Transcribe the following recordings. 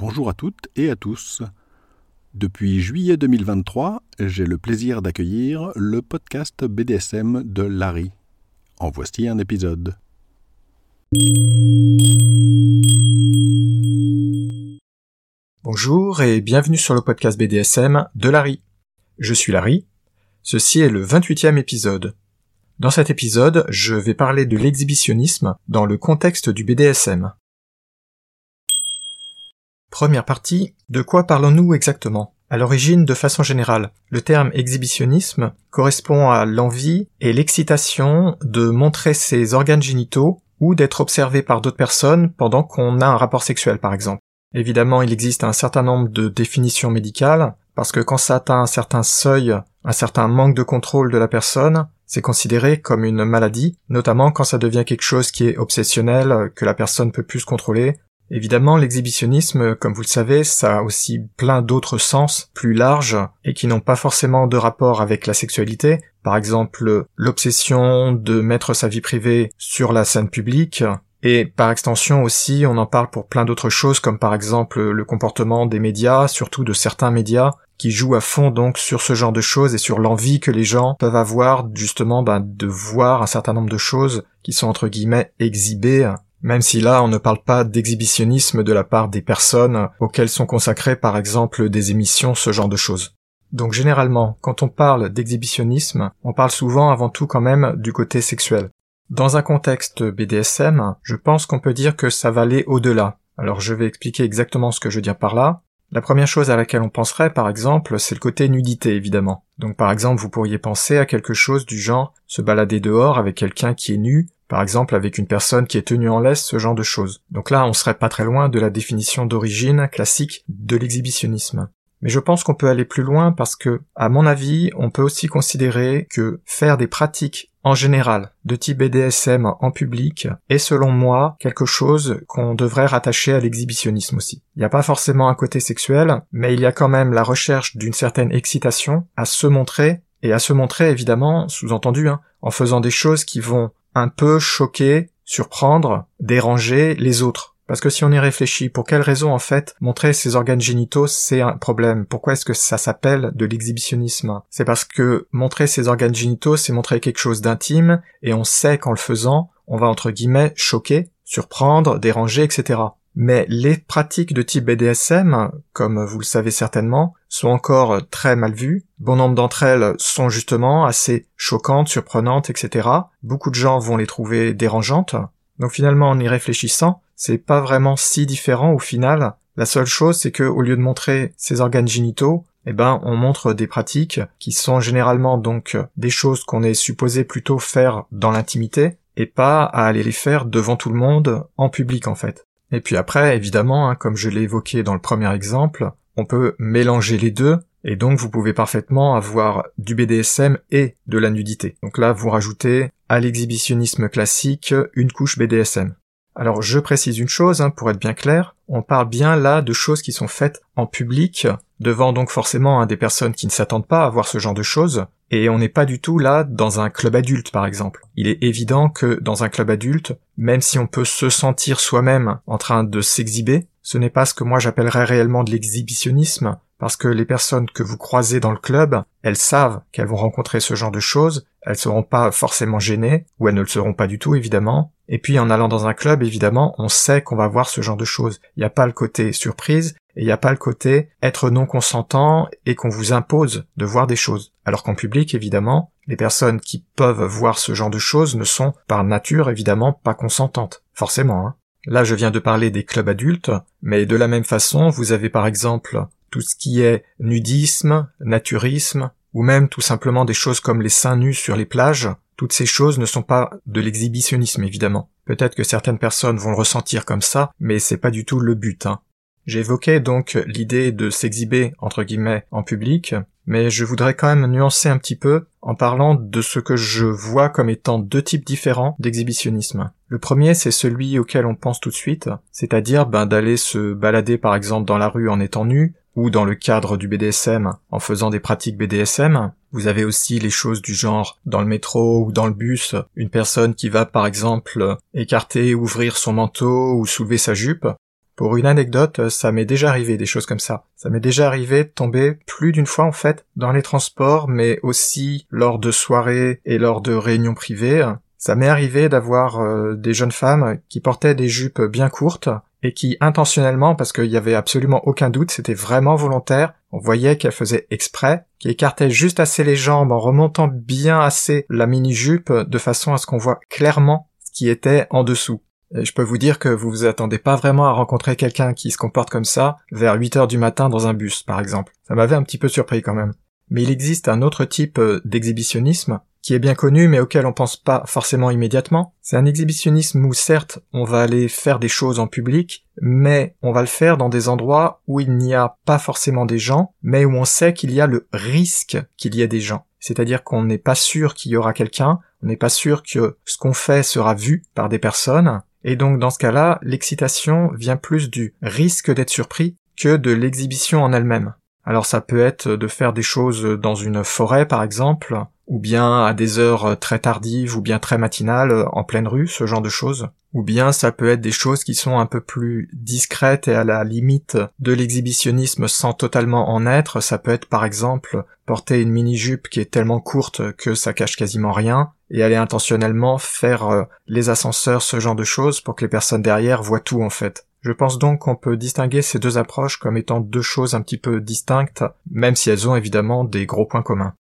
Bonjour à toutes et à tous. Depuis juillet 2023, j'ai le plaisir d'accueillir le podcast BDSM de Larry. En voici un épisode. Bonjour et bienvenue sur le podcast BDSM de Larry. Je suis Larry. Ceci est le 28e épisode. Dans cet épisode, je vais parler de l'exhibitionnisme dans le contexte du BDSM. Première partie, de quoi parlons-nous exactement? À l'origine, de façon générale, le terme exhibitionnisme correspond à l'envie et l'excitation de montrer ses organes génitaux ou d'être observé par d'autres personnes pendant qu'on a un rapport sexuel par exemple. Évidemment, il existe un certain nombre de définitions médicales, parce que quand ça atteint un certain seuil, un certain manque de contrôle de la personne, c'est considéré comme une maladie, notamment quand ça devient quelque chose qui est obsessionnel, que la personne peut plus contrôler, Évidemment, l'exhibitionnisme, comme vous le savez, ça a aussi plein d'autres sens plus larges et qui n'ont pas forcément de rapport avec la sexualité. Par exemple, l'obsession de mettre sa vie privée sur la scène publique. Et par extension aussi, on en parle pour plein d'autres choses, comme par exemple le comportement des médias, surtout de certains médias, qui jouent à fond donc sur ce genre de choses et sur l'envie que les gens peuvent avoir justement ben, de voir un certain nombre de choses qui sont entre guillemets exhibées même si là on ne parle pas d'exhibitionnisme de la part des personnes auxquelles sont consacrées par exemple des émissions, ce genre de choses. Donc généralement, quand on parle d'exhibitionnisme, on parle souvent avant tout quand même du côté sexuel. Dans un contexte BDSM, je pense qu'on peut dire que ça va aller au-delà. Alors je vais expliquer exactement ce que je veux dire par là. La première chose à laquelle on penserait, par exemple, c'est le côté nudité, évidemment. Donc par exemple, vous pourriez penser à quelque chose du genre se balader dehors avec quelqu'un qui est nu, par exemple avec une personne qui est tenue en laisse, ce genre de choses. Donc là, on serait pas très loin de la définition d'origine classique de l'exhibitionnisme. Mais je pense qu'on peut aller plus loin parce que, à mon avis, on peut aussi considérer que faire des pratiques en général de type BDSM en public est selon moi quelque chose qu'on devrait rattacher à l'exhibitionnisme aussi. Il n'y a pas forcément un côté sexuel, mais il y a quand même la recherche d'une certaine excitation à se montrer et à se montrer évidemment, sous-entendu, hein, en faisant des choses qui vont un peu choquer, surprendre, déranger les autres. Parce que si on y réfléchit, pour quelle raison en fait montrer ses organes génitaux c'est un problème? Pourquoi est-ce que ça s'appelle de l'exhibitionnisme? C'est parce que montrer ses organes génitaux c'est montrer quelque chose d'intime et on sait qu'en le faisant on va entre guillemets choquer, surprendre, déranger, etc. Mais les pratiques de type BDSM, comme vous le savez certainement, sont encore très mal vues. Bon nombre d'entre elles sont justement assez choquantes, surprenantes, etc. Beaucoup de gens vont les trouver dérangeantes. Donc finalement, en y réfléchissant, c'est pas vraiment si différent au final. La seule chose, c'est que au lieu de montrer ses organes génitaux, eh ben, on montre des pratiques qui sont généralement donc des choses qu'on est supposé plutôt faire dans l'intimité et pas à aller les faire devant tout le monde en public en fait. Et puis après, évidemment, hein, comme je l'ai évoqué dans le premier exemple, on peut mélanger les deux, et donc vous pouvez parfaitement avoir du BDSM et de la nudité. Donc là, vous rajoutez à l'exhibitionnisme classique une couche BDSM. Alors je précise une chose, hein, pour être bien clair, on parle bien là de choses qui sont faites en public, devant donc forcément des personnes qui ne s'attendent pas à voir ce genre de choses, et on n'est pas du tout là dans un club adulte, par exemple. Il est évident que dans un club adulte, même si on peut se sentir soi-même en train de s'exhiber, ce n'est pas ce que moi j'appellerais réellement de l'exhibitionnisme, parce que les personnes que vous croisez dans le club, elles savent qu'elles vont rencontrer ce genre de choses, elles seront pas forcément gênées, ou elles ne le seront pas du tout évidemment, et puis en allant dans un club, évidemment, on sait qu'on va voir ce genre de choses. Il n'y a pas le côté surprise, et il n'y a pas le côté être non consentant et qu'on vous impose de voir des choses. Alors qu'en public, évidemment, les personnes qui peuvent voir ce genre de choses ne sont par nature évidemment pas consentantes. Forcément, hein. Là, je viens de parler des clubs adultes, mais de la même façon, vous avez par exemple tout ce qui est nudisme, naturisme, ou même tout simplement des choses comme les seins nus sur les plages, toutes ces choses ne sont pas de l'exhibitionnisme évidemment. Peut-être que certaines personnes vont le ressentir comme ça, mais c'est pas du tout le but. Hein. J'évoquais donc l'idée de s'exhiber entre guillemets en public, mais je voudrais quand même nuancer un petit peu en parlant de ce que je vois comme étant deux types différents d'exhibitionnisme. Le premier, c'est celui auquel on pense tout de suite, c'est-à-dire ben, d'aller se balader par exemple dans la rue en étant nu, ou dans le cadre du BDSM en faisant des pratiques BDSM. Vous avez aussi les choses du genre dans le métro ou dans le bus, une personne qui va par exemple écarter, ouvrir son manteau ou soulever sa jupe Pour une anecdote, ça m'est déjà arrivé des choses comme ça. Ça m'est déjà arrivé de tomber plus d'une fois en fait dans les transports, mais aussi lors de soirées et lors de réunions privées. Ça m'est arrivé d'avoir euh, des jeunes femmes qui portaient des jupes bien courtes et qui intentionnellement, parce qu'il y avait absolument aucun doute, c'était vraiment volontaire, on voyait qu'elles faisaient exprès, qui écartaient juste assez les jambes en remontant bien assez la mini-jupe de façon à ce qu'on voit clairement ce qui était en dessous. Et je peux vous dire que vous vous attendez pas vraiment à rencontrer quelqu'un qui se comporte comme ça vers 8 heures du matin dans un bus, par exemple. Ça m'avait un petit peu surpris quand même. Mais il existe un autre type euh, d'exhibitionnisme qui est bien connu mais auquel on pense pas forcément immédiatement. C'est un exhibitionnisme où certes on va aller faire des choses en public, mais on va le faire dans des endroits où il n'y a pas forcément des gens, mais où on sait qu'il y a le risque qu'il y ait des gens. C'est-à-dire qu'on n'est pas sûr qu'il y aura quelqu'un, on n'est pas sûr que ce qu'on fait sera vu par des personnes, et donc dans ce cas-là, l'excitation vient plus du risque d'être surpris que de l'exhibition en elle-même. Alors ça peut être de faire des choses dans une forêt par exemple, ou bien à des heures très tardives ou bien très matinales en pleine rue, ce genre de choses. Ou bien ça peut être des choses qui sont un peu plus discrètes et à la limite de l'exhibitionnisme sans totalement en être. Ça peut être par exemple porter une mini-jupe qui est tellement courte que ça cache quasiment rien, et aller intentionnellement faire euh, les ascenseurs, ce genre de choses, pour que les personnes derrière voient tout en fait. Je pense donc qu'on peut distinguer ces deux approches comme étant deux choses un petit peu distinctes, même si elles ont évidemment des gros points communs.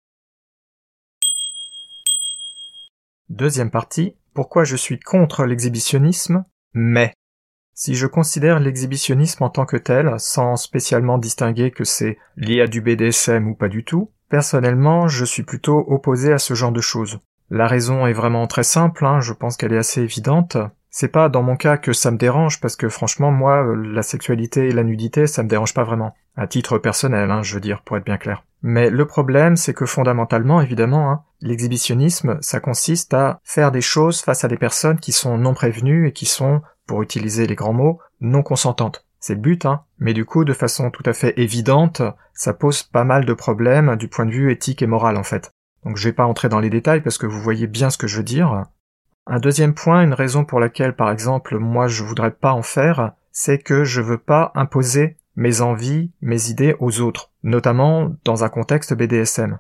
Deuxième partie, pourquoi je suis contre l'exhibitionnisme, mais? Si je considère l'exhibitionnisme en tant que tel, sans spécialement distinguer que c'est lié à du BDSM ou pas du tout, personnellement je suis plutôt opposé à ce genre de choses. La raison est vraiment très simple, hein, je pense qu'elle est assez évidente, c'est pas dans mon cas que ça me dérange parce que franchement moi la sexualité et la nudité ça me dérange pas vraiment à titre personnel hein, je veux dire pour être bien clair. Mais le problème c'est que fondamentalement évidemment hein, l'exhibitionnisme ça consiste à faire des choses face à des personnes qui sont non prévenues et qui sont pour utiliser les grands mots non consentantes. C'est le but, hein. Mais du coup, de façon tout à fait évidente, ça pose pas mal de problèmes du point de vue éthique et moral, en fait. Donc je vais pas entrer dans les détails parce que vous voyez bien ce que je veux dire. Un deuxième point, une raison pour laquelle par exemple moi je voudrais pas en faire, c'est que je veux pas imposer mes envies, mes idées aux autres, notamment dans un contexte BDSM.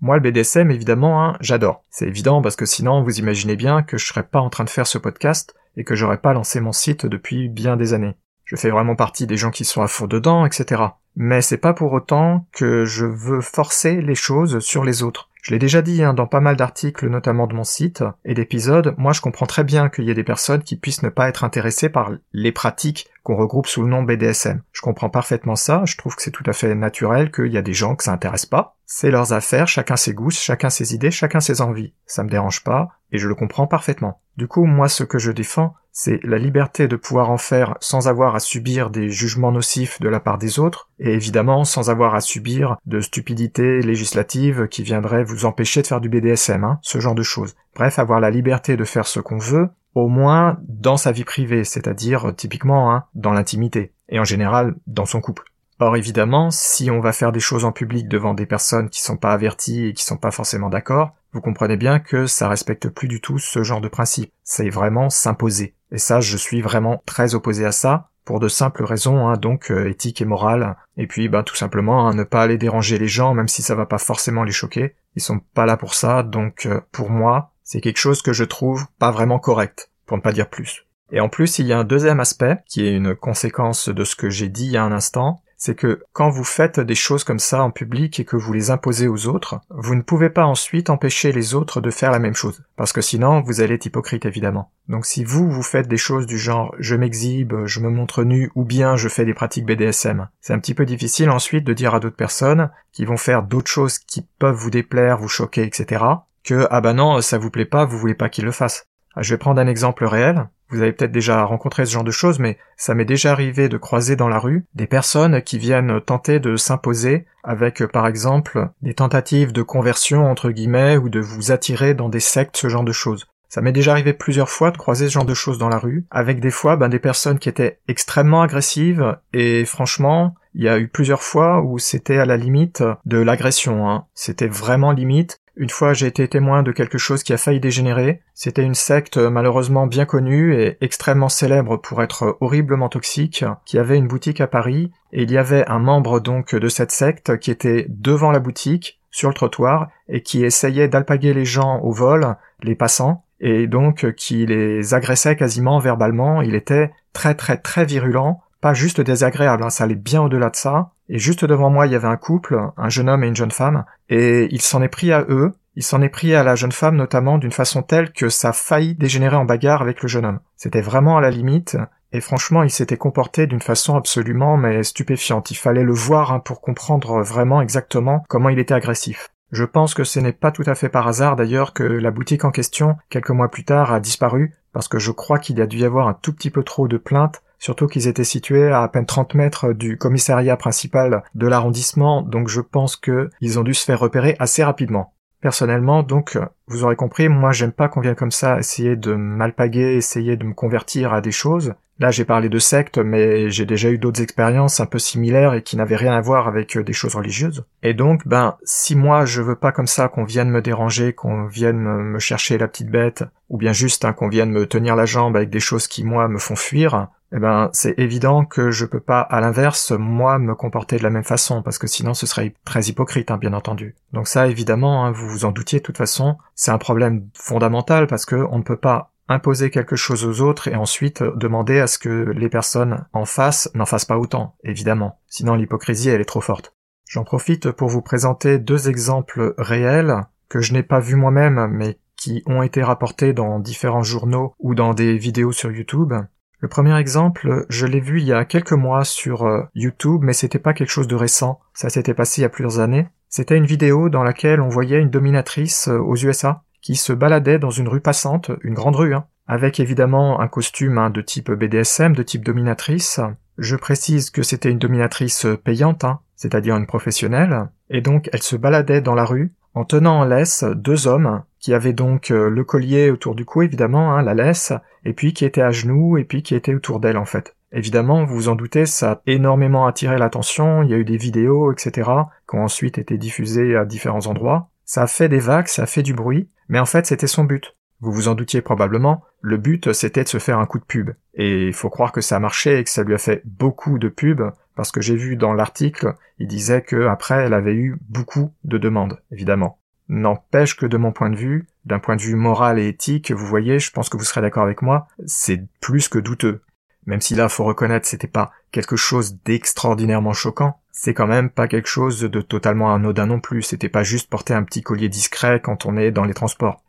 Moi le BDSM évidemment, hein, j'adore. C'est évident parce que sinon vous imaginez bien que je serais pas en train de faire ce podcast et que j'aurais pas lancé mon site depuis bien des années. Je fais vraiment partie des gens qui sont à fond dedans, etc. Mais c'est pas pour autant que je veux forcer les choses sur les autres. Je l'ai déjà dit hein, dans pas mal d'articles, notamment de mon site et d'épisodes, moi je comprends très bien qu'il y ait des personnes qui puissent ne pas être intéressées par les pratiques qu'on regroupe sous le nom BDSM. Je comprends parfaitement ça, je trouve que c'est tout à fait naturel qu'il y a des gens que ça intéresse pas. C'est leurs affaires, chacun ses goûts, chacun ses idées, chacun ses envies. Ça me dérange pas, et je le comprends parfaitement. Du coup, moi ce que je défends, c'est la liberté de pouvoir en faire sans avoir à subir des jugements nocifs de la part des autres, et évidemment sans avoir à subir de stupidités législatives qui viendraient vous empêcher de faire du BDSM, hein, ce genre de choses. Bref, avoir la liberté de faire ce qu'on veut, au moins dans sa vie privée, c'est-à-dire typiquement hein, dans l'intimité, et en général dans son couple. Or évidemment, si on va faire des choses en public devant des personnes qui sont pas averties et qui sont pas forcément d'accord, vous comprenez bien que ça respecte plus du tout ce genre de principe. C'est vraiment s'imposer. Et ça, je suis vraiment très opposé à ça, pour de simples raisons, hein, donc euh, éthiques et morales. Et puis, ben, tout simplement, hein, ne pas aller déranger les gens, même si ça va pas forcément les choquer. Ils sont pas là pour ça, donc euh, pour moi, c'est quelque chose que je trouve pas vraiment correct, pour ne pas dire plus. Et en plus, il y a un deuxième aspect, qui est une conséquence de ce que j'ai dit il y a un instant, c'est que quand vous faites des choses comme ça en public et que vous les imposez aux autres, vous ne pouvez pas ensuite empêcher les autres de faire la même chose. Parce que sinon, vous allez être hypocrite évidemment. Donc si vous, vous faites des choses du genre je m'exhibe, je me montre nu, ou bien je fais des pratiques BDSM, c'est un petit peu difficile ensuite de dire à d'autres personnes qui vont faire d'autres choses qui peuvent vous déplaire, vous choquer, etc., que ah bah non, ça vous plaît pas, vous voulez pas qu'ils le fassent. Ah, je vais prendre un exemple réel. Vous avez peut-être déjà rencontré ce genre de choses, mais ça m'est déjà arrivé de croiser dans la rue des personnes qui viennent tenter de s'imposer avec, par exemple, des tentatives de conversion, entre guillemets, ou de vous attirer dans des sectes, ce genre de choses. Ça m'est déjà arrivé plusieurs fois de croiser ce genre de choses dans la rue, avec des fois ben, des personnes qui étaient extrêmement agressives, et franchement, il y a eu plusieurs fois où c'était à la limite de l'agression. Hein. C'était vraiment limite, Une fois, j'ai été témoin de quelque chose qui a failli dégénérer. C'était une secte malheureusement bien connue et extrêmement célèbre pour être horriblement toxique, qui avait une boutique à Paris, et il y avait un membre donc de cette secte qui était devant la boutique, sur le trottoir, et qui essayait d'alpaguer les gens au vol, les passants, et donc qui les agressait quasiment verbalement. Il était très très très virulent, pas juste désagréable, hein, ça allait bien au-delà de ça. Et juste devant moi, il y avait un couple, un jeune homme et une jeune femme, et il s'en est pris à eux, il s'en est pris à la jeune femme notamment d'une façon telle que ça a failli dégénérer en bagarre avec le jeune homme. C'était vraiment à la limite, et franchement, il s'était comporté d'une façon absolument mais stupéfiante. Il fallait le voir hein, pour comprendre vraiment exactement comment il était agressif. Je pense que ce n'est pas tout à fait par hasard d'ailleurs que la boutique en question, quelques mois plus tard, a disparu, parce que je crois qu'il a dû y avoir un tout petit peu trop de plaintes surtout qu'ils étaient situés à à peine 30 mètres du commissariat principal de l'arrondissement, donc je pense qu'ils ont dû se faire repérer assez rapidement. Personnellement, donc, vous aurez compris, moi j'aime pas qu'on vienne comme ça essayer de m'alpaguer, essayer de me convertir à des choses. Là j'ai parlé de secte, mais j'ai déjà eu d'autres expériences un peu similaires et qui n'avaient rien à voir avec euh, des choses religieuses. Et donc, ben, si moi je veux pas comme ça qu'on vienne me déranger, qu'on vienne me chercher la petite bête, ou bien juste hein, qu'on vienne me tenir la jambe avec des choses qui moi me font fuir, eh ben c'est évident que je peux pas à l'inverse moi me comporter de la même façon parce que sinon ce serait très hypocrite hein, bien entendu. Donc ça évidemment hein, vous vous en doutiez de toute façon c'est un problème fondamental parce que on ne peut pas imposer quelque chose aux autres et ensuite demander à ce que les personnes en face n'en fassent pas autant évidemment sinon l'hypocrisie elle est trop forte. J'en profite pour vous présenter deux exemples réels que je n'ai pas vus moi-même mais qui ont été rapportés dans différents journaux ou dans des vidéos sur YouTube le premier exemple, je l'ai vu il y a quelques mois sur euh, YouTube, mais c'était pas quelque chose de récent. Ça s'était passé il y a plusieurs années. C'était une vidéo dans laquelle on voyait une dominatrice euh, aux USA qui se baladait dans une rue passante, une grande rue, hein, avec évidemment un costume hein, de type BDSM, de type dominatrice. Je précise que c'était une dominatrice payante, hein, c'est-à-dire une professionnelle, et donc elle se baladait dans la rue en tenant en laisse deux hommes qui avaient donc euh, le collier autour du cou évidemment, hein, la laisse, et puis qui étaient à genoux et puis qui étaient autour d'elle en fait. Évidemment, vous vous en doutez, ça a énormément attiré l'attention, il y a eu des vidéos, etc., qui ont ensuite été diffusées à différents endroits. Ça a fait des vagues, ça a fait du bruit, mais en fait c'était son but. Vous vous en doutiez probablement, le but c'était de se faire un coup de pub. Et il faut croire que ça a marché et que ça lui a fait beaucoup de pubs, parce que j'ai vu dans l'article, il disait que après elle avait eu beaucoup de demandes, évidemment. N'empêche que de mon point de vue, d'un point de vue moral et éthique, vous voyez, je pense que vous serez d'accord avec moi, c'est plus que douteux. Même si là, faut reconnaître, c'était pas quelque chose d'extraordinairement choquant, c'est quand même pas quelque chose de totalement anodin non plus, c'était pas juste porter un petit collier discret quand on est dans les transports.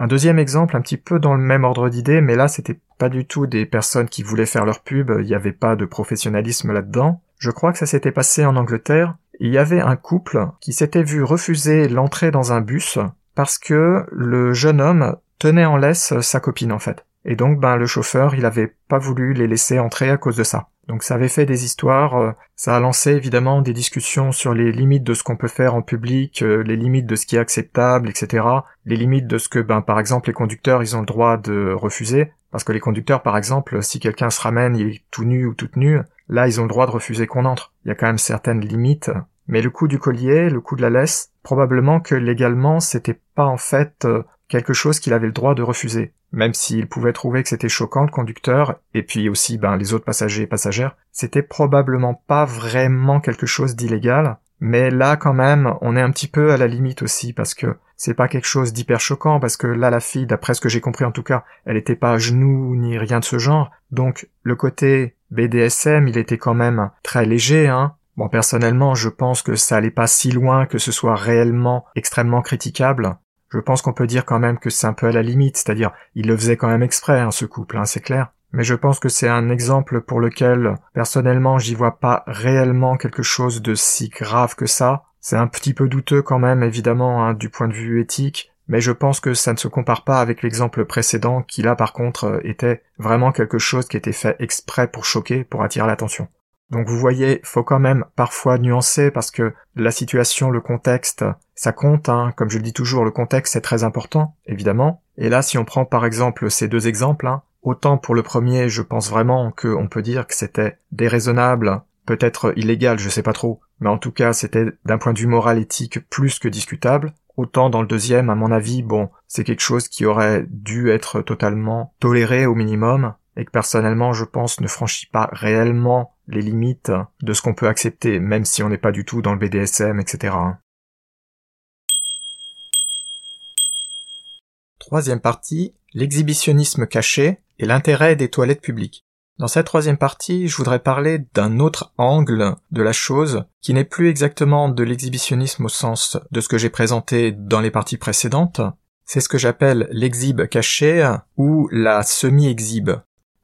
Un deuxième exemple, un petit peu dans le même ordre d'idée, mais là c'était pas du tout des personnes qui voulaient faire leur pub, il n'y avait pas de professionnalisme là-dedans. Je crois que ça s'était passé en Angleterre. Il y avait un couple qui s'était vu refuser l'entrée dans un bus parce que le jeune homme tenait en laisse sa copine en fait. Et donc ben le chauffeur il avait pas voulu les laisser entrer à cause de ça. Donc ça avait fait des histoires, euh, ça a lancé évidemment des discussions sur les limites de ce qu'on peut faire en public, euh, les limites de ce qui est acceptable, etc. Les limites de ce que, ben, par exemple, les conducteurs, ils ont le droit de refuser. Parce que les conducteurs, par exemple, si quelqu'un se ramène, il est tout nu ou toute nue, là, ils ont le droit de refuser qu'on entre. Il y a quand même certaines limites. Mais le coup du collier, le coup de la laisse, probablement que légalement, c'était pas en fait euh, quelque chose qu'il avait le droit de refuser. Même s'il pouvait trouver que c'était choquant le conducteur, et puis aussi ben, les autres passagers et passagères, c'était probablement pas vraiment quelque chose d'illégal, mais là quand même on est un petit peu à la limite aussi parce que c'est pas quelque chose d'hyper choquant parce que là la fille, d'après ce que j'ai compris en tout cas, elle était pas à genoux ni rien de ce genre, donc le côté BDSM il était quand même très léger, hein, Bon, personnellement, je pense que ça allait pas si loin que ce soit réellement extrêmement critiquable je pense qu'on peut dire quand même que c'est un peu à la limite, c'est-à-dire il le faisait quand même exprès, hein, ce couple, hein, c'est clair. Mais je pense que c'est un exemple pour lequel, personnellement, j'y vois pas réellement quelque chose de si grave que ça. C'est un petit peu douteux quand même, évidemment, hein, du point de vue éthique, mais je pense que ça ne se compare pas avec l'exemple précédent qui là par contre était vraiment quelque chose qui était fait exprès pour choquer, pour attirer l'attention. Donc vous voyez, faut quand même parfois nuancer parce que la situation, le contexte, ça compte, hein. comme je le dis toujours, le contexte c'est très important, évidemment. Et là, si on prend par exemple ces deux exemples, hein, autant pour le premier, je pense vraiment qu'on peut dire que c'était déraisonnable, peut-être illégal, je sais pas trop, mais en tout cas c'était d'un point de vue moral éthique plus que discutable. Autant dans le deuxième, à mon avis, bon, c'est quelque chose qui aurait dû être totalement toléré au minimum, et que personnellement, je pense, ne franchit pas réellement les limites de ce qu'on peut accepter, même si on n'est pas du tout dans le BDSM, etc. Troisième partie, l'exhibitionnisme caché et l'intérêt des toilettes publiques. Dans cette troisième partie, je voudrais parler d'un autre angle de la chose qui n'est plus exactement de l'exhibitionnisme au sens de ce que j'ai présenté dans les parties précédentes. C'est ce que j'appelle l'exhibe caché ou la semi-exhibe.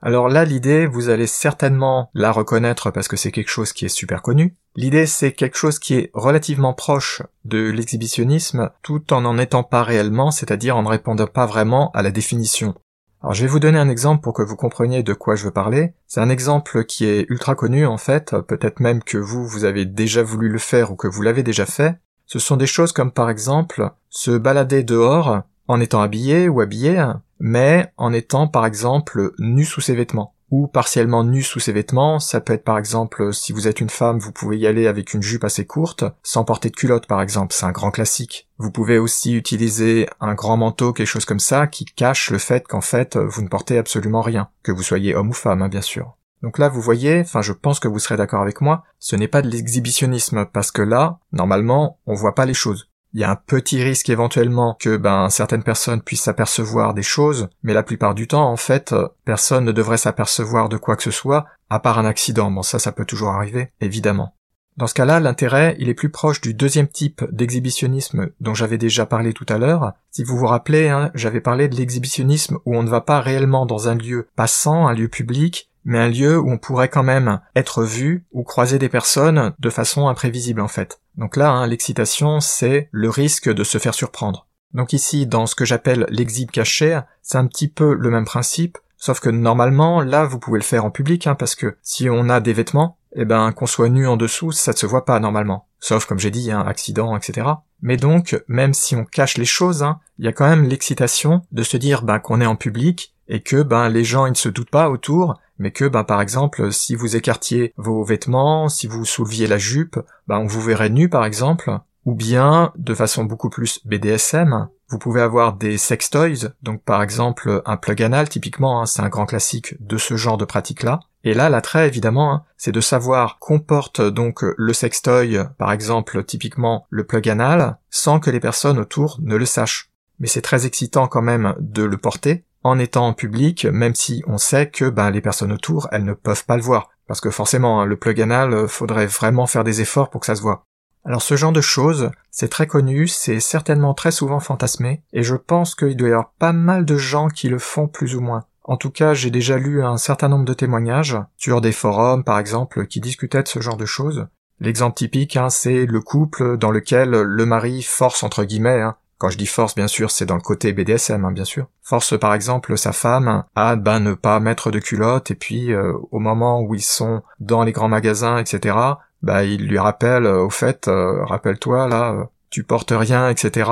Alors là, l'idée, vous allez certainement la reconnaître parce que c'est quelque chose qui est super connu. L'idée, c'est quelque chose qui est relativement proche de l'exhibitionnisme tout en n'en étant pas réellement, c'est-à-dire en ne répondant pas vraiment à la définition. Alors je vais vous donner un exemple pour que vous compreniez de quoi je veux parler. C'est un exemple qui est ultra connu en fait, peut-être même que vous, vous avez déjà voulu le faire ou que vous l'avez déjà fait. Ce sont des choses comme par exemple se balader dehors en étant habillé ou habillé, mais en étant par exemple nu sous ses vêtements ou partiellement nu sous ses vêtements. Ça peut être par exemple si vous êtes une femme, vous pouvez y aller avec une jupe assez courte, sans porter de culotte par exemple, c'est un grand classique. Vous pouvez aussi utiliser un grand manteau, quelque chose comme ça, qui cache le fait qu'en fait vous ne portez absolument rien, que vous soyez homme ou femme, hein, bien sûr. Donc là, vous voyez, enfin je pense que vous serez d'accord avec moi, ce n'est pas de l'exhibitionnisme, parce que là, normalement, on voit pas les choses. Il y a un petit risque éventuellement que ben certaines personnes puissent s'apercevoir des choses, mais la plupart du temps, en fait, personne ne devrait s'apercevoir de quoi que ce soit, à part un accident. Bon, ça, ça peut toujours arriver, évidemment. Dans ce cas-là, l'intérêt, il est plus proche du deuxième type d'exhibitionnisme dont j'avais déjà parlé tout à l'heure. Si vous vous rappelez, hein, j'avais parlé de l'exhibitionnisme où on ne va pas réellement dans un lieu passant, un lieu public, mais un lieu où on pourrait quand même être vu ou croiser des personnes de façon imprévisible en fait. Donc là, hein, l'excitation, c'est le risque de se faire surprendre. Donc ici, dans ce que j'appelle l'exhibe caché, c'est un petit peu le même principe, sauf que normalement, là, vous pouvez le faire en public, hein, parce que si on a des vêtements, eh ben, qu'on soit nu en dessous, ça ne se voit pas normalement. Sauf, comme j'ai dit, hein, accident, etc. Mais donc, même si on cache les choses, il y a quand même l'excitation de se dire ben, qu'on est en public et que ben les gens ils ne se doutent pas autour, mais que ben par exemple si vous écartiez vos vêtements, si vous souleviez la jupe, ben on vous verrait nu par exemple, ou bien de façon beaucoup plus BDSM, vous pouvez avoir des sex toys, donc par exemple un plug anal typiquement, hein, c'est un grand classique de ce genre de pratique-là. Et là, l'attrait évidemment, hein, c'est de savoir qu'on porte donc le sextoy, par exemple typiquement le plug anal, sans que les personnes autour ne le sachent. Mais c'est très excitant quand même de le porter, en étant en public, même si on sait que ben, les personnes autour, elles ne peuvent pas le voir. Parce que forcément, hein, le plug anal, euh, faudrait vraiment faire des efforts pour que ça se voit. Alors ce genre de choses, c'est très connu, c'est certainement très souvent fantasmé, et je pense qu'il doit y avoir pas mal de gens qui le font plus ou moins. En tout cas, j'ai déjà lu un certain nombre de témoignages, sur des forums par exemple, qui discutaient de ce genre de choses. L'exemple typique, hein, c'est le couple dans lequel le mari force entre guillemets hein, quand je dis force, bien sûr, c'est dans le côté BDSM, hein, bien sûr. Force, par exemple, sa femme à ben, ne pas mettre de culotte, et puis euh, au moment où ils sont dans les grands magasins, etc., bah, il lui rappelle, euh, au fait, euh, rappelle-toi, là, tu portes rien, etc.,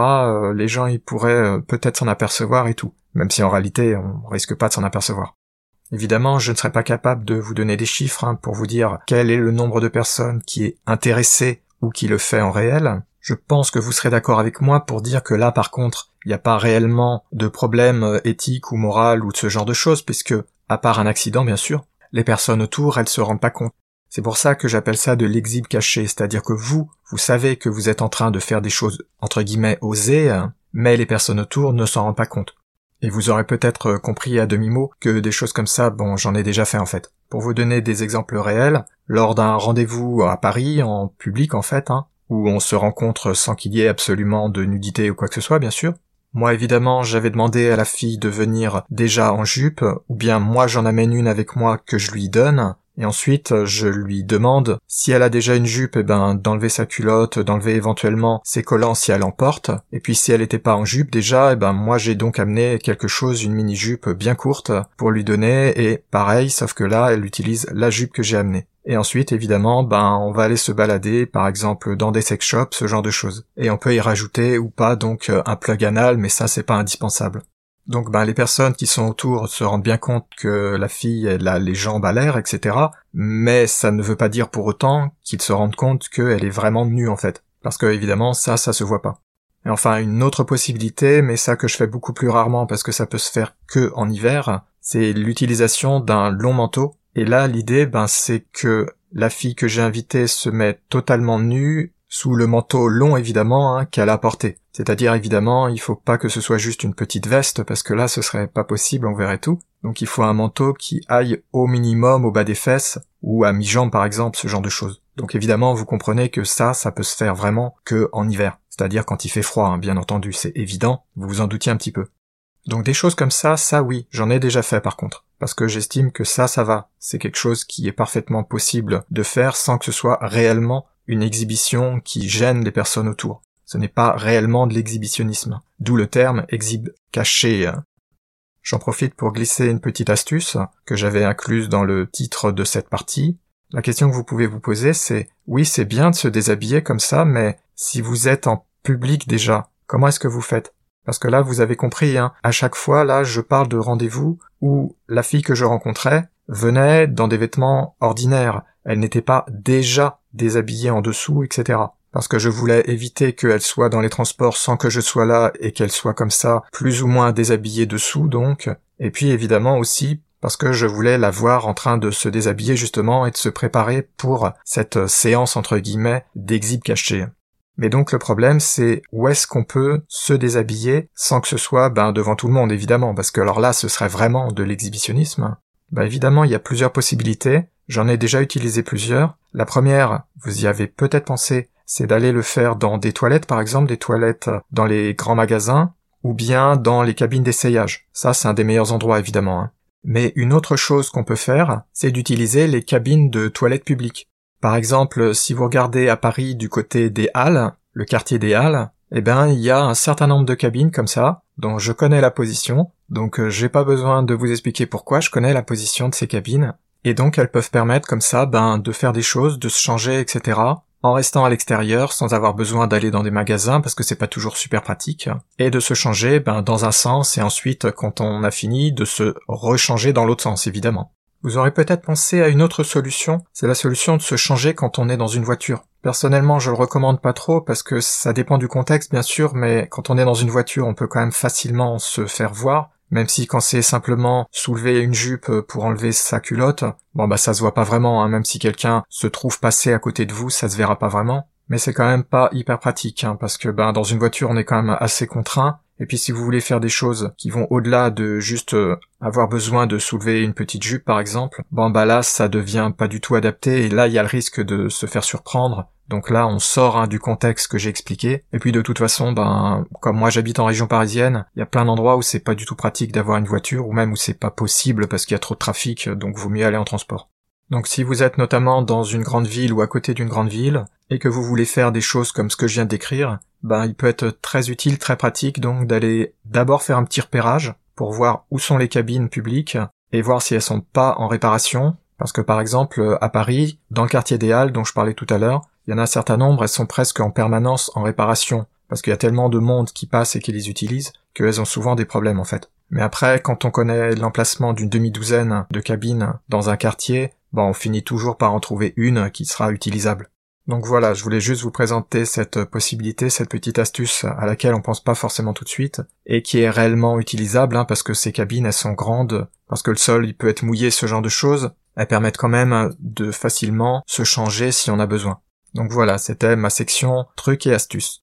les gens, ils pourraient peut-être s'en apercevoir et tout. Même si en réalité, on risque pas de s'en apercevoir. Évidemment, je ne serais pas capable de vous donner des chiffres hein, pour vous dire quel est le nombre de personnes qui est intéressé ou qui le fait en réel. Je pense que vous serez d'accord avec moi pour dire que là, par contre, il n'y a pas réellement de problème euh, éthique ou moral ou de ce genre de choses, puisque, à part un accident, bien sûr, les personnes autour, elles se rendent pas compte. C'est pour ça que j'appelle ça de l'exhibe caché, c'est-à-dire que vous, vous savez que vous êtes en train de faire des choses, entre guillemets, osées, hein, mais les personnes autour ne s'en rendent pas compte. Et vous aurez peut-être compris à demi-mot que des choses comme ça, bon, j'en ai déjà fait en fait. Pour vous donner des exemples réels, lors d'un rendez-vous à Paris, en public en fait, hein, où on se rencontre sans qu'il y ait absolument de nudité ou quoi que ce soit, bien sûr. Moi, évidemment, j'avais demandé à la fille de venir déjà en jupe, ou bien moi j'en amène une avec moi que je lui donne, et ensuite je lui demande si elle a déjà une jupe, eh ben d'enlever sa culotte, d'enlever éventuellement ses collants si elle en porte, et puis si elle n'était pas en jupe déjà, eh ben moi j'ai donc amené quelque chose, une mini jupe bien courte pour lui donner, et pareil, sauf que là elle utilise la jupe que j'ai amenée. Et ensuite, évidemment, ben, on va aller se balader, par exemple, dans des sex shops, ce genre de choses. Et on peut y rajouter ou pas, donc, euh, un plug anal, mais ça, c'est pas indispensable. Donc, ben, les personnes qui sont autour se rendent bien compte que la fille, elle a les jambes à l'air, etc. Mais ça ne veut pas dire pour autant qu'ils se rendent compte qu'elle est vraiment nue, en fait. Parce que, évidemment, ça, ça se voit pas. Et enfin, une autre possibilité, mais ça que je fais beaucoup plus rarement parce que ça peut se faire que en hiver, c'est l'utilisation d'un long manteau. Et là, l'idée, ben, c'est que la fille que j'ai invitée se met totalement nue, sous le manteau long évidemment, hein, qu'elle a porté. C'est-à-dire évidemment, il faut pas que ce soit juste une petite veste, parce que là ce serait pas possible, on verrait tout. Donc il faut un manteau qui aille au minimum au bas des fesses, ou à mi-jambe par exemple, ce genre de choses. Donc évidemment, vous comprenez que ça, ça peut se faire vraiment que en hiver. C'est-à-dire quand il fait froid, hein, bien entendu, c'est évident, vous vous en doutiez un petit peu. Donc des choses comme ça, ça oui, j'en ai déjà fait par contre. Parce que j'estime que ça, ça va. C'est quelque chose qui est parfaitement possible de faire sans que ce soit réellement une exhibition qui gêne les personnes autour. Ce n'est pas réellement de l'exhibitionnisme. D'où le terme exhibe caché. J'en profite pour glisser une petite astuce que j'avais incluse dans le titre de cette partie. La question que vous pouvez vous poser, c'est oui, c'est bien de se déshabiller comme ça, mais si vous êtes en public déjà, comment est-ce que vous faites? Parce que là, vous avez compris, hein, à chaque fois, là, je parle de rendez-vous où la fille que je rencontrais venait dans des vêtements ordinaires. Elle n'était pas déjà déshabillée en dessous, etc parce que je voulais éviter qu'elle soit dans les transports sans que je sois là et qu'elle soit comme ça, plus ou moins déshabillée dessous donc, et puis évidemment aussi parce que je voulais la voir en train de se déshabiller justement et de se préparer pour cette séance entre guillemets d'exhib caché. Mais donc le problème c'est où est-ce qu'on peut se déshabiller sans que ce soit ben devant tout le monde évidemment parce que alors là ce serait vraiment de l'exhibitionnisme. Ben évidemment il y a plusieurs possibilités, j'en ai déjà utilisé plusieurs. La première, vous y avez peut-être pensé, c'est d'aller le faire dans des toilettes, par exemple, des toilettes dans les grands magasins, ou bien dans les cabines d'essayage. Ça, c'est un des meilleurs endroits, évidemment. Hein. Mais une autre chose qu'on peut faire, c'est d'utiliser les cabines de toilettes publiques. Par exemple, si vous regardez à Paris du côté des Halles, le quartier des Halles, eh ben, il y a un certain nombre de cabines comme ça, dont je connais la position, donc euh, j'ai pas besoin de vous expliquer pourquoi, je connais la position de ces cabines, et donc elles peuvent permettre comme ça, ben, de faire des choses, de se changer, etc., en restant à l'extérieur sans avoir besoin d'aller dans des magasins parce que c'est pas toujours super pratique et de se changer ben, dans un sens et ensuite quand on a fini de se rechanger dans l'autre sens évidemment. Vous aurez peut-être pensé à une autre solution, c'est la solution de se changer quand on est dans une voiture. Personnellement, je le recommande pas trop parce que ça dépend du contexte bien sûr, mais quand on est dans une voiture, on peut quand même facilement se faire voir même si quand c'est simplement soulever une jupe pour enlever sa culotte, bon bah ça se voit pas vraiment, hein. même si quelqu'un se trouve passer à côté de vous, ça se verra pas vraiment. Mais c'est quand même pas hyper pratique, hein, parce que ben dans une voiture on est quand même assez contraint. Et puis si vous voulez faire des choses qui vont au-delà de juste euh, avoir besoin de soulever une petite jupe par exemple, bon bah là ça devient pas du tout adapté et là il y a le risque de se faire surprendre donc là, on sort hein, du contexte que j'ai expliqué. Et puis de toute façon, ben, comme moi j'habite en région parisienne, il y a plein d'endroits où c'est pas du tout pratique d'avoir une voiture, ou même où c'est pas possible parce qu'il y a trop de trafic, donc vaut mieux aller en transport. Donc si vous êtes notamment dans une grande ville ou à côté d'une grande ville, et que vous voulez faire des choses comme ce que je viens de décrire, ben il peut être très utile, très pratique donc d'aller d'abord faire un petit repérage pour voir où sont les cabines publiques et voir si elles sont pas en réparation. Parce que par exemple, à Paris, dans le quartier des Halles dont je parlais tout à l'heure, il y en a un certain nombre, elles sont presque en permanence en réparation, parce qu'il y a tellement de monde qui passe et qui les utilise, qu'elles ont souvent des problèmes en fait. Mais après, quand on connaît l'emplacement d'une demi-douzaine de cabines dans un quartier, bon, on finit toujours par en trouver une qui sera utilisable. Donc voilà, je voulais juste vous présenter cette possibilité, cette petite astuce à laquelle on pense pas forcément tout de suite, et qui est réellement utilisable, hein, parce que ces cabines, elles sont grandes, parce que le sol, il peut être mouillé, ce genre de choses, elles permettent quand même de facilement se changer si on a besoin. Donc voilà, c'était ma section trucs et astuces.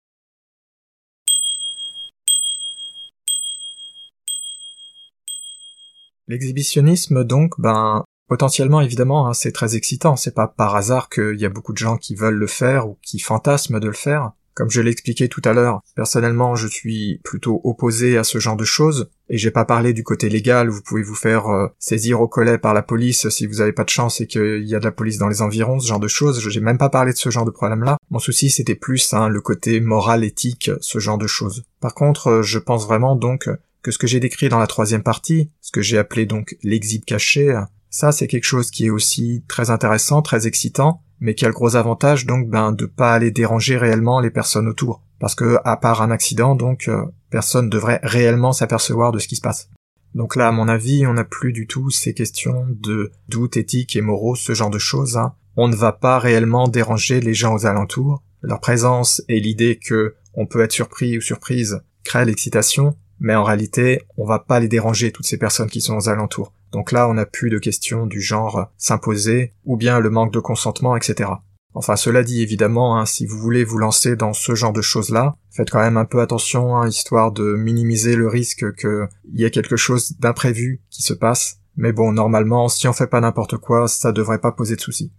L'exhibitionnisme, donc, ben, potentiellement, évidemment, hein, c'est très excitant. C'est pas par hasard qu'il y a beaucoup de gens qui veulent le faire ou qui fantasment de le faire. Comme je l'ai expliqué tout à l'heure, personnellement, je suis plutôt opposé à ce genre de choses, et j'ai pas parlé du côté légal, vous pouvez vous faire euh, saisir au collet par la police si vous avez pas de chance et qu'il y a de la police dans les environs, ce genre de choses, j'ai même pas parlé de ce genre de problème-là. Mon souci, c'était plus hein, le côté moral, éthique, ce genre de choses. Par contre, euh, je pense vraiment donc que ce que j'ai décrit dans la troisième partie, ce que j'ai appelé donc l'exit caché, ça c'est quelque chose qui est aussi très intéressant, très excitant, mais qui a le gros avantage donc ben de pas aller déranger réellement les personnes autour parce que à part un accident donc euh, personne devrait réellement s'apercevoir de ce qui se passe. Donc là à mon avis, on n'a plus du tout ces questions de doute éthique et moraux, ce genre de choses. Hein. On ne va pas réellement déranger les gens aux alentours. Leur présence et l'idée que on peut être surpris ou surprise, crée l'excitation, mais en réalité, on va pas les déranger, toutes ces personnes qui sont aux alentours. Donc là, on n'a plus de questions du genre s'imposer, ou bien le manque de consentement, etc. Enfin, cela dit, évidemment, hein, si vous voulez vous lancer dans ce genre de choses-là, faites quand même un peu attention, hein, histoire de minimiser le risque qu'il y ait quelque chose d'imprévu qui se passe. Mais bon, normalement, si on fait pas n'importe quoi, ça devrait pas poser de soucis.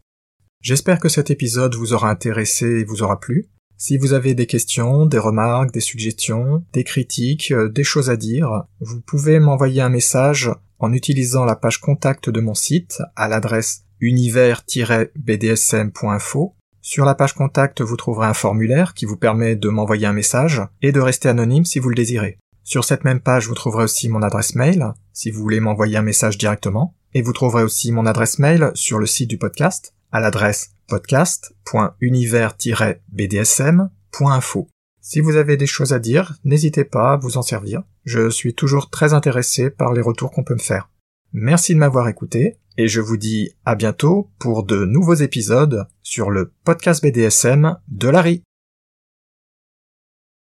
J'espère que cet épisode vous aura intéressé et vous aura plu. Si vous avez des questions, des remarques, des suggestions, des critiques, euh, des choses à dire, vous pouvez m'envoyer un message en utilisant la page contact de mon site à l'adresse univers-bdsm.info. Sur la page contact, vous trouverez un formulaire qui vous permet de m'envoyer un message et de rester anonyme si vous le désirez. Sur cette même page, vous trouverez aussi mon adresse mail si vous voulez m'envoyer un message directement. Et vous trouverez aussi mon adresse mail sur le site du podcast à l'adresse podcast.univers-bdsm.info. Si vous avez des choses à dire, n'hésitez pas à vous en servir. Je suis toujours très intéressé par les retours qu'on peut me faire. Merci de m'avoir écouté et je vous dis à bientôt pour de nouveaux épisodes sur le podcast BDSM de Larry.